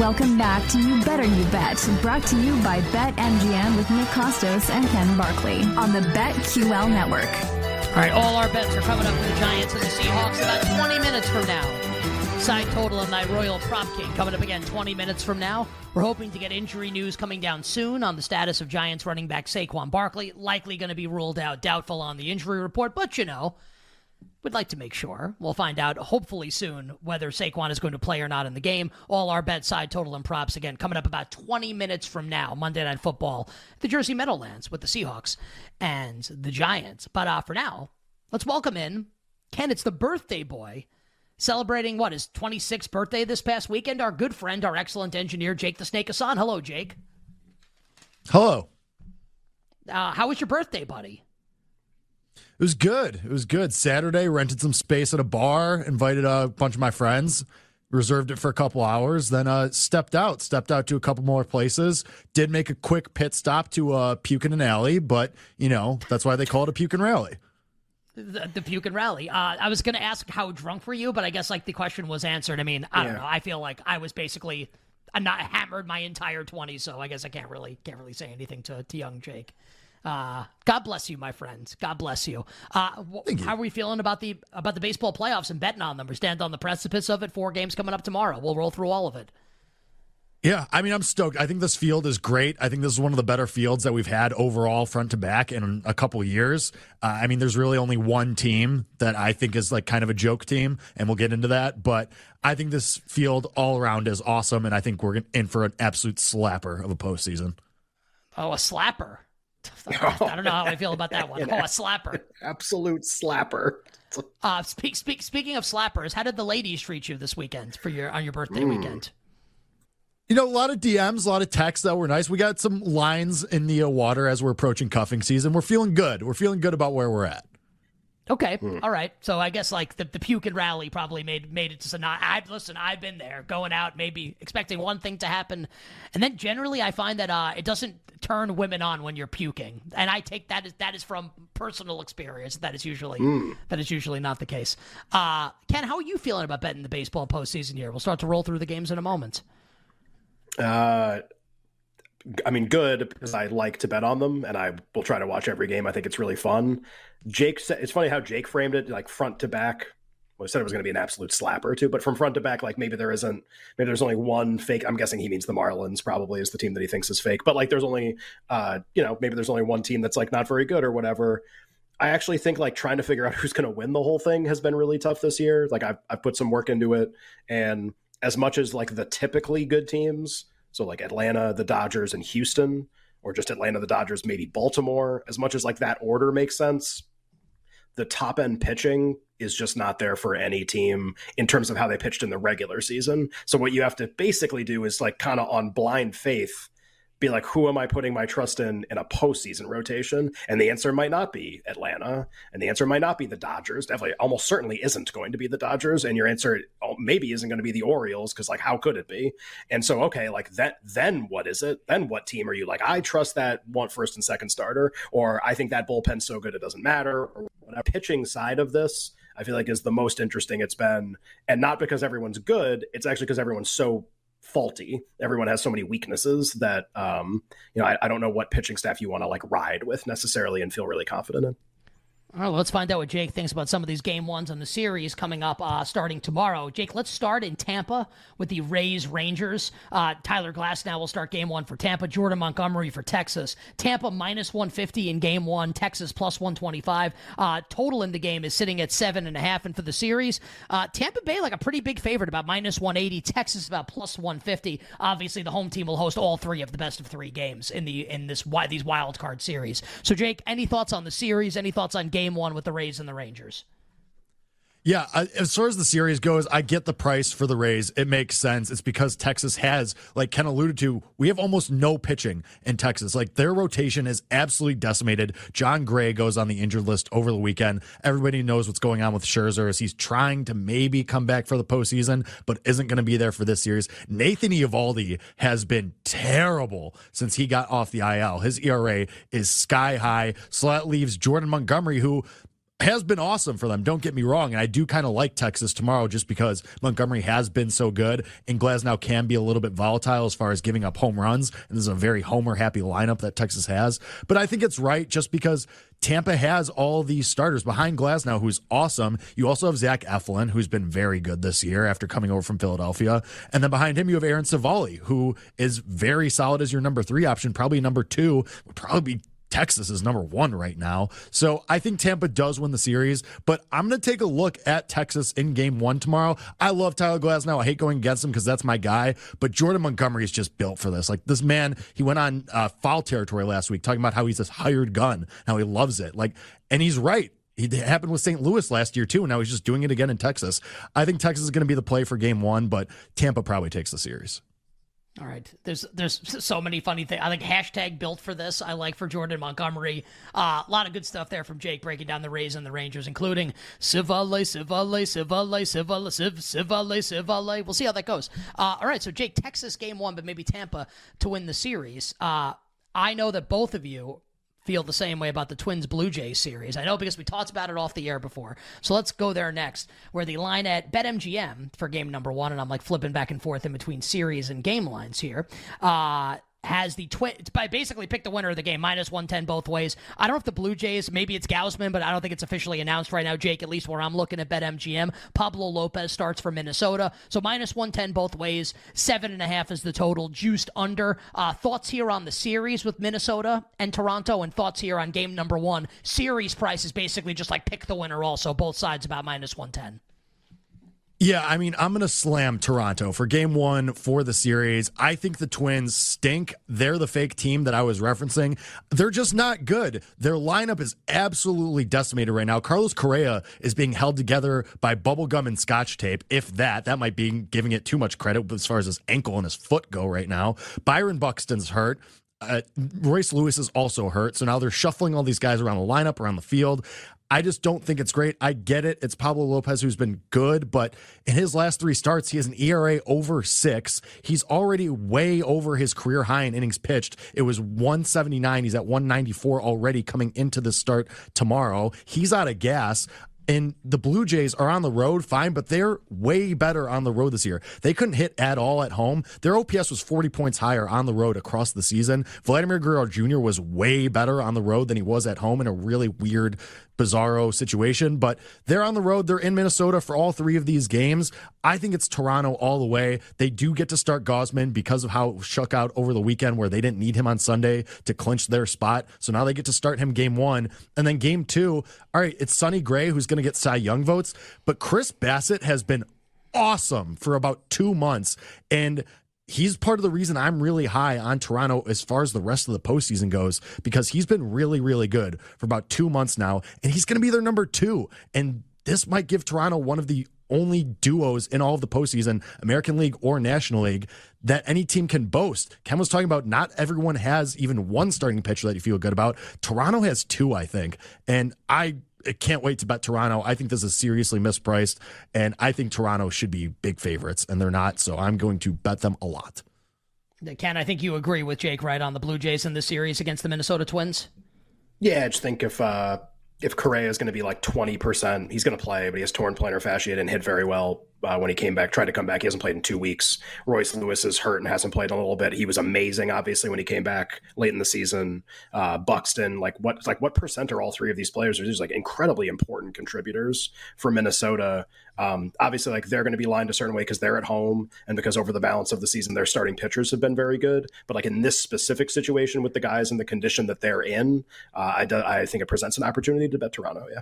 Welcome back to You Better You Bet, brought to you by BetMGM with Nick Kostos and Ken Barkley on the BetQL network. All right, all our bets are coming up for the Giants and the Seahawks about 20 minutes from now. Side total of my Royal Prop King coming up again 20 minutes from now. We're hoping to get injury news coming down soon on the status of Giants running back Saquon Barkley. Likely going to be ruled out, doubtful on the injury report, but you know, We'd like to make sure. We'll find out hopefully soon whether Saquon is going to play or not in the game. All our bet side total and props again coming up about 20 minutes from now, Monday Night Football, the Jersey Meadowlands with the Seahawks and the Giants. But uh, for now, let's welcome in Ken. It's the birthday boy celebrating what his 26th birthday this past weekend. Our good friend, our excellent engineer, Jake the Snake Hasan. Hello, Jake. Hello. Uh, how was your birthday, buddy? It was good. It was good. Saturday, rented some space at a bar, invited a bunch of my friends, reserved it for a couple hours, then uh, stepped out, stepped out to a couple more places. Did make a quick pit stop to uh, Puke in an alley, but you know that's why they call it a Puke and Rally. The, the puke and rally. Uh, I was going to ask how drunk were you, but I guess like the question was answered. I mean, I don't know. I feel like I was basically I'm not hammered my entire 20s, so I guess I can't really can't really say anything to, to young Jake. Uh, God bless you, my friends. God bless you. Uh, wh- you. How are we feeling about the about the baseball playoffs and betting on them? We stand on the precipice of it. Four games coming up tomorrow. We'll roll through all of it. Yeah, I mean, I'm stoked. I think this field is great. I think this is one of the better fields that we've had overall, front to back, in a couple years. Uh, I mean, there's really only one team that I think is like kind of a joke team, and we'll get into that. But I think this field all around is awesome, and I think we're in for an absolute slapper of a postseason. Oh, a slapper. I don't know how I feel about that one. Oh, a slapper. absolute slapper. Uh, speak, speak, speaking of slappers, how did the ladies treat you this weekend for your on your birthday weekend? You know, a lot of DMs, a lot of texts that were nice. We got some lines in the uh, water as we're approaching cuffing season. We're feeling good. We're feeling good about where we're at. Okay, all right. So I guess like the, the puke and rally probably made made it to not. I listen. I've been there, going out, maybe expecting one thing to happen, and then generally I find that uh, it doesn't turn women on when you're puking, and I take that as that is from personal experience. That is usually that is usually not the case. Uh, Ken, how are you feeling about betting the baseball postseason here? We'll start to roll through the games in a moment. Uh, I mean, good because I like to bet on them, and I will try to watch every game. I think it's really fun. Jake, said, it's funny how Jake framed it, like front to back. Well, he said it was going to be an absolute slapper too, but from front to back, like maybe there isn't. Maybe there's only one fake. I'm guessing he means the Marlins. Probably is the team that he thinks is fake. But like, there's only, uh, you know, maybe there's only one team that's like not very good or whatever. I actually think like trying to figure out who's going to win the whole thing has been really tough this year. Like I've, I've put some work into it, and as much as like the typically good teams, so like Atlanta, the Dodgers, and Houston, or just Atlanta, the Dodgers, maybe Baltimore, as much as like that order makes sense, the top end pitching is just not there for any team in terms of how they pitched in the regular season. So what you have to basically do is like kind of on blind faith be like, who am I putting my trust in in a postseason rotation? And the answer might not be Atlanta, and the answer might not be the Dodgers. Definitely, almost certainly isn't going to be the Dodgers. And your answer oh, maybe isn't going to be the Orioles because, like, how could it be? And so, okay, like that. Then what is it? Then what team are you like? I trust that one first and second starter, or I think that bullpen's so good it doesn't matter, or whatever. Pitching side of this. I feel like is the most interesting it's been, and not because everyone's good. It's actually because everyone's so faulty. Everyone has so many weaknesses that um, you know I, I don't know what pitching staff you want to like ride with necessarily and feel really confident in. All right, let's find out what Jake thinks about some of these game ones on the series coming up uh, starting tomorrow. Jake, let's start in Tampa with the Rays Rangers. Uh, Tyler Glasnow will start game one for Tampa, Jordan Montgomery for Texas. Tampa minus 150 in game one, Texas plus 125. Uh, total in the game is sitting at seven and a half. And for the series, uh, Tampa Bay like a pretty big favorite, about minus 180. Texas about plus 150. Obviously, the home team will host all three of the best of three games in the in this these wild card series. So, Jake, any thoughts on the series? Any thoughts on game? Game one with the Rays and the Rangers. Yeah, as far as the series goes, I get the price for the Rays. It makes sense. It's because Texas has, like Ken alluded to, we have almost no pitching in Texas. Like their rotation is absolutely decimated. Jon Gray goes on the injured list over the weekend. Everybody knows what's going on with Scherzer as he's trying to maybe come back for the postseason, but isn't going to be there for this series. Nathan Eovaldi has been terrible since he got off the IL. His ERA is sky high. So that leaves Jordan Montgomery, who has been awesome for them. Don't get me wrong. And I do kind of like Texas tomorrow just because Montgomery has been so good and Glasnow can be a little bit volatile as far as giving up home runs. And this is a very homer happy lineup that Texas has. But I think it's right just because Tampa has all these starters behind Glasnow, who's awesome. You also have Zach Eflin, who's been very good this year after coming over from Philadelphia. And then behind him, you have Aaron Civale, who is very solid as your number three option, probably number two, would probably be Texas is number one right now. So I think Tampa does win the series, but I'm going to take a look at Texas in game one tomorrow. I love Tyler Glasnow. I hate going against him because that's my guy, but Jordan Montgomery is just built for this. Like this man, he went on uh, foul territory last week talking about how he's this hired gun, how he loves it. Like, and he's right. It happened with St. Louis last year too, and now he's just doing it again in Texas. I think Texas is going to be the play for game one, but Tampa probably takes the series. All right. There's there's so many funny things. I think hashtag built for this. I like for Jordan Montgomery. Uh, a lot of good stuff there from Jake breaking down the Rays and the Rangers, including Civale, Civale, Civale, Civale, Civ, Civale, Civale. We'll see how that goes. Uh, all right. So Jake, Texas game one, but maybe Tampa to win the series. Uh, I know that both of you feel the same way about the Twins Blue Jays series. I know because we talked about it off the air before. So let's go there next, where the line at BetMGM for game number one, and I'm like flipping back and forth in between series and game lines here. Uh, has the twin by basically pick the winner of the game minus 110 both ways. I don't know if the blue jays maybe it's gausman but i don't think it's officially announced right now jake at least where i'm looking at betmgm. Pablo lopez starts for minnesota. So minus 110 both ways. Seven and a half is the total juiced under. Uh, thoughts here on the series with minnesota and toronto and thoughts here on game number one. Series price is basically just like pick the winner also both sides about minus 110 yeah, I mean, I'm going to slam Toronto for game one for the series. I think the Twins stink. They're the fake team that I was referencing. They're just not good. Their lineup is absolutely decimated right now. Carlos Correa is being held together by bubblegum and scotch tape, if that. That might be giving it too much credit as far as his ankle and his foot go right now. Byron Buxton's hurt. Uh, Royce Lewis is also hurt. So now they're shuffling all these guys around the lineup, around the field. I just don't think it's great. I get it. It's Pablo Lopez who's been good, but in his last three starts, he has an ERA over six. He's already way over his career high in innings pitched. It was 179. He's at 194 already coming into the start tomorrow. He's out of gas. And the Blue Jays are on the road, fine, but they're way better on the road this year. They couldn't hit at all at home. Their OPS was 40 points higher on the road across the season. Vladimir Guerrero Jr. was way better on the road than he was at home in a really weird bizarro situation, but they're on the road. They're in Minnesota for all three of these games. I think it's Toronto all the way. They do get to start Gausman because of how it shook out over the weekend where they didn't need him on Sunday to clinch their spot. So now they get to start him game one. And then game two, all right, it's Sonny Gray who's going to get Cy Young votes, but Chris Bassitt has been awesome for about two months. And he's part of the reason I'm really high on Toronto as far as the rest of the postseason goes because he's been really, really good for about two months now, and he's going to be their number two. And this might give Toronto one of the only duos in all of the postseason, American League or National League, that any team can boast. Ken was talking about not everyone has even one starting pitcher that you feel good about. Toronto has two, I think. And I can't wait to bet Toronto. I think this is seriously mispriced, and I think Toronto should be big favorites, and they're not. So I'm going to bet them a lot. Ken, I think you agree with Jake, right, on the Blue Jays in the series against the Minnesota Twins? Yeah, I just think if uh, if Correa is going to be like 20%, he's going to play, but he has torn plantar fascia and hit very well uh, when he came back, tried to come back. He hasn't played in two weeks. Royce Lewis is hurt and hasn't played in a little bit. He was amazing, obviously, when he came back late in the season. Uh, Buxton, like what, like what percent are all three of these players? Are these like incredibly important contributors for Minnesota? Um, obviously, like they're going to be lined a certain way because they're at home and because over the balance of the season, their starting pitchers have been very good. But like in this specific situation with the guys and the condition that they're in, uh, I, do, I think it presents an opportunity to bet Toronto. Yeah.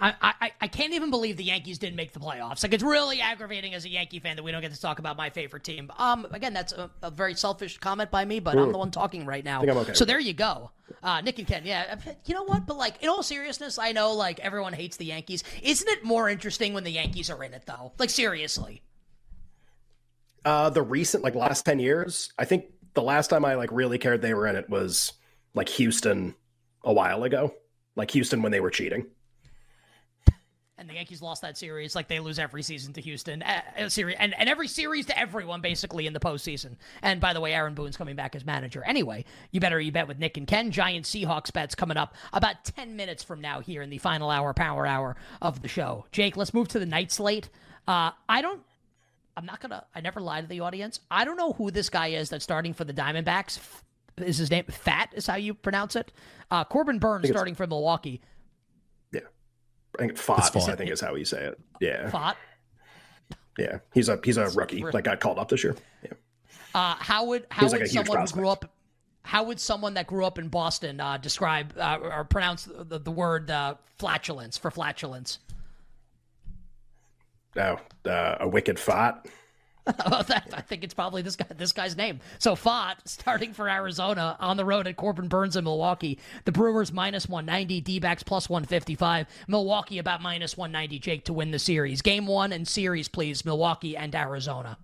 I, I, I can't even believe the Yankees didn't make the playoffs. Like it's really aggravating as a Yankee fan that we don't get to talk about my favorite team. Um, again, that's a, a very selfish comment by me, but I'm the one talking right now. okay so there you go, uh, Nick and Ken. Yeah, you know what? But like in all seriousness, I know like everyone hates the Yankees. Isn't it more interesting when the Yankees are in it though? Like seriously. Uh, the recent like last ten years, I think the last time I like really cared they were in it was like Houston a while ago. Like Houston when they were cheating and the Yankees lost that series like they lose every season to Houston, uh, series, and, and every series to everyone basically in the postseason. And by the way, Aaron Boone's coming back as manager. Anyway, you better you bet with Nick and Ken. Giant Seahawks bets coming up about 10 minutes from now here in the final hour, power hour of the show. Jake, let's move to the night slate. Uh, I don't I'm not gonna. I never lie to the audience. I don't know who this guy is that's starting for the Diamondbacks. Is his name Fat? Is how you pronounce it? Uh, Corbin Burnes starting for Milwaukee. I think Pfaadt, I think is how you say it. Yeah. Pfaadt. Yeah, he's a he's a rookie that got called up this year. Yeah. Uh, how would how would like someone who grew up how would someone that grew up in Boston uh, describe uh, or pronounce the, the word uh, flatulence for flatulence? Oh, uh, a wicked fat. I think it's probably this guy. This guy's name. So Pfaadt starting for Arizona on the road at Corbin Burnes in Milwaukee. The Brewers minus one ninety, D-backs plus one fifty five. Milwaukee about minus one ninety. Jake to win the series. Game one and series, please. Milwaukee and Arizona.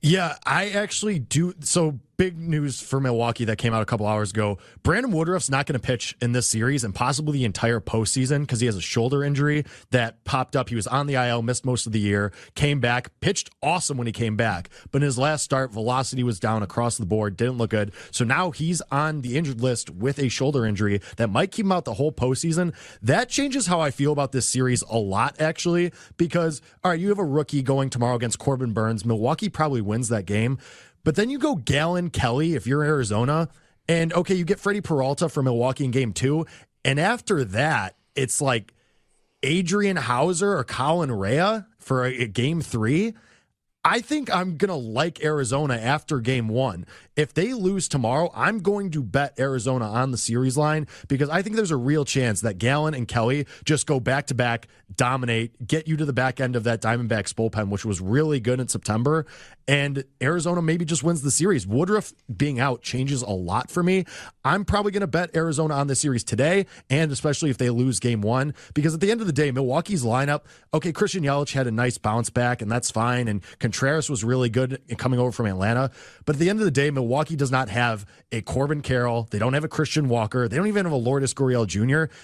Yeah, I actually do. So big news for Milwaukee that came out a couple hours ago. Brandon Woodruff's not going to pitch in this series and possibly the entire postseason because he has a shoulder injury that popped up. He was on the IL, missed most of the year, came back, pitched awesome when he came back. But in his last start, velocity was down across the board, didn't look good. So now he's on the injured list with a shoulder injury that might keep him out the whole postseason. That changes how I feel about this series a lot, actually, because, all right, you have a rookie going tomorrow against Corbin Burnes. Milwaukee probably wins that game. But then you go Gallen Kelly if you're Arizona, and okay, you get Freddie Peralta for Milwaukee in game two. And after that, it's like Adrian Houser or Colin Rea for a, a game three. I think I'm going to like Arizona after game one. If they lose tomorrow, I'm going to bet Arizona on the series line because I think there's a real chance that Gallen and Kelly just go back to back, dominate, get you to the back end of that Diamondbacks bullpen, which was really good in September and Arizona maybe just wins the series. Woodruff being out changes a lot for me. I'm probably going to bet Arizona on the series today, and especially if they lose game one, because at the end of the day, Milwaukee's lineup, okay, Christian Yelich had a nice bounce back, and that's fine, and Contreras was really good coming over from Atlanta. But at the end of the day, Milwaukee does not have a Corbin Carroll. They don't have a Christian Walker. They don't even have a Lourdes Gurriel Jr.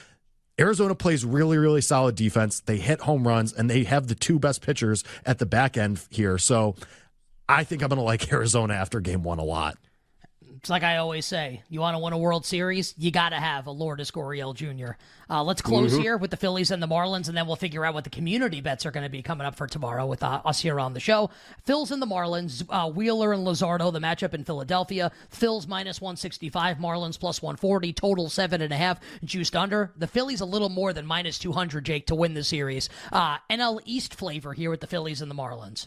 Arizona plays really, really solid defense. They hit home runs and they have the two best pitchers at the back end here. So I think I'm going to like Arizona after game one a lot. It's like I always say, you want to win a World Series, you got to have a Lourdes Gurriel Jr. Uh, let's close mm-hmm. here with the Phillies and the Marlins, and then we'll figure out what the community bets are going to be coming up for tomorrow with uh, us here on the show. Phils and the Marlins, uh, Wheeler and Luzardo, the matchup in Philadelphia. Phils minus 165, Marlins plus 140, total seven and a half, juiced under. The Phillies a little more than minus 200, Jake, to win the series. Uh, NL East flavor here with the Phillies and the Marlins.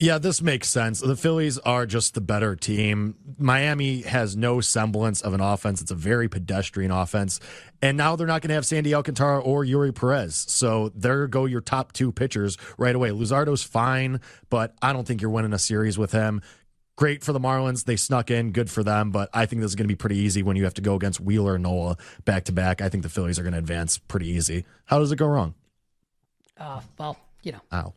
Yeah, this makes sense. The Phillies are just the better team. Miami has no semblance of an offense. It's a very pedestrian offense. And now they're not going to have Sandy Alcantara or Eury Perez. So there go your top two pitchers right away. Luzardo's fine, but I don't think you're winning a series with him. Great for the Marlins. They snuck in. Good for them. But I think this is going to be pretty easy when you have to go against Wheeler and Nola back to back. I think the Phillies are going to advance pretty easy. How does it go wrong? Uh, well, you know. Ow.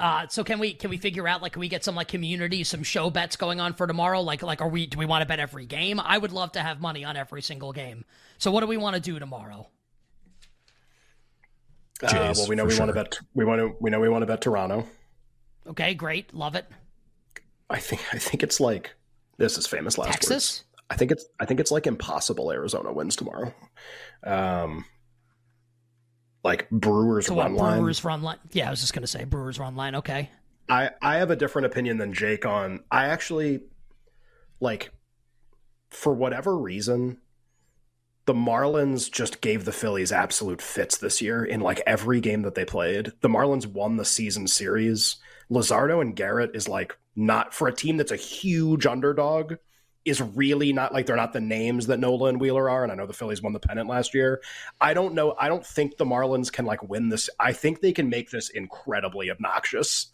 Uh, so can we can we figure out like can we get some like community some show bets going on for tomorrow? Like like are we do we want to bet every game? I would love to have money on every single game. So what do we want to do tomorrow? Uh, well, we know we sure. want to bet. We want to. We know we want to bet Toronto. Okay, great, love it. I think. I think it's like this is famous last Texas. Words. I think it's. I think it's like impossible. Arizona wins tomorrow. Um, like Brewers So run what? line. Brewers run line. Yeah, I was just gonna say Brewers run line. Okay. I I have a different opinion than Jake on. I actually like for whatever reason the Marlins just gave the Phillies absolute fits this year in like every game that they played. The Marlins won the season series. Luzardo and Garrett is like not for a team that's a huge underdog is really not like they're not the names that Nola and Wheeler are. And I know the Phillies won the pennant last year. I don't know. I don't think the Marlins can like win this. I think they can make this incredibly obnoxious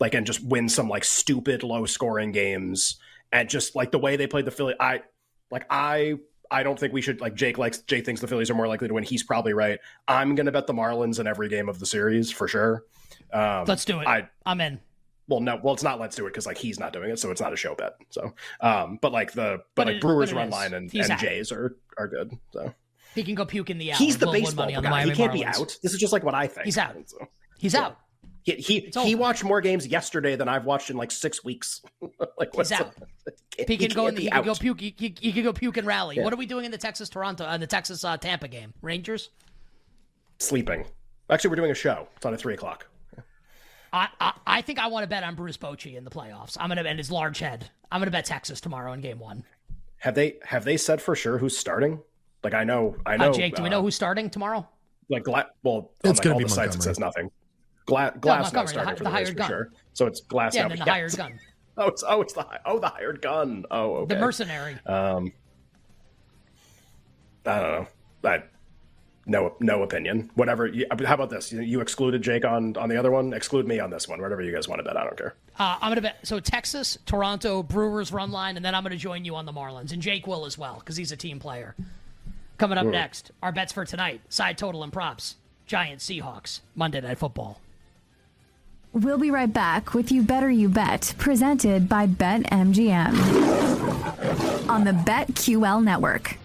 like and just win some like stupid low scoring games and just like the way they played the Philly I like I I don't think we should like Jake likes Jake thinks the Phillies are more likely to win. He's probably right. I'm gonna bet the Marlins in every game of the series for sure. Um, Let's do it. I I'm in. Well no well it's not let's do it because like he's not doing it so it's not a show bet so um but like the but, But like it- Brewers but run is. line and, He's and out. Jays are are good so He can go puke in the out. he's the baseball money on the guy he can't be out this is just like what I think He's out. So, He's Yeah. out. he he, he watched more games yesterday than I've watched in like six weeks like what's out. the- He can go in the, he can go puke. He, he, he can go puke and rally. Yeah. What are we doing in the Texas Toronto uh, the Texas uh, Tampa game? Rangers. sleeping. Actually, we're doing a show. It's on at three o'clock. I, I I think I want to bet on Bruce Bochy in the playoffs. I'm gonna bet his large head. I'm gonna bet Texas tomorrow in Game One. Have they have they said for sure who's starting? Like I know, I know. Uh, Jake, do we uh, know who's starting tomorrow? Like Gla- well, It's like gonna all be the sites it says nothing. Gla- Glasnow Montgomery, the starting hi- for the the, Rays hired for gun. sure. So it's Glass Yeah, now. and the Yes. hired gun, Oh, it's oh, it's the oh the hired gun. Oh, okay. the mercenary. Um, I don't know. I no no opinion. Whatever. You, how about this? You, you excluded Jake on on the other one. Exclude me on this one. Whatever you guys want to bet. I don't care. Uh, I'm gonna bet. So Texas, Toronto, Brewers run line, and then I'm gonna join you on the Marlins, and Jake will as well because he's a team player. Coming up next, our bets for tonight: side total and props. Giants, Seahawks, Monday Night Football. We'll be right back with You Better You Bet, presented by BetMGM on the BetQL network.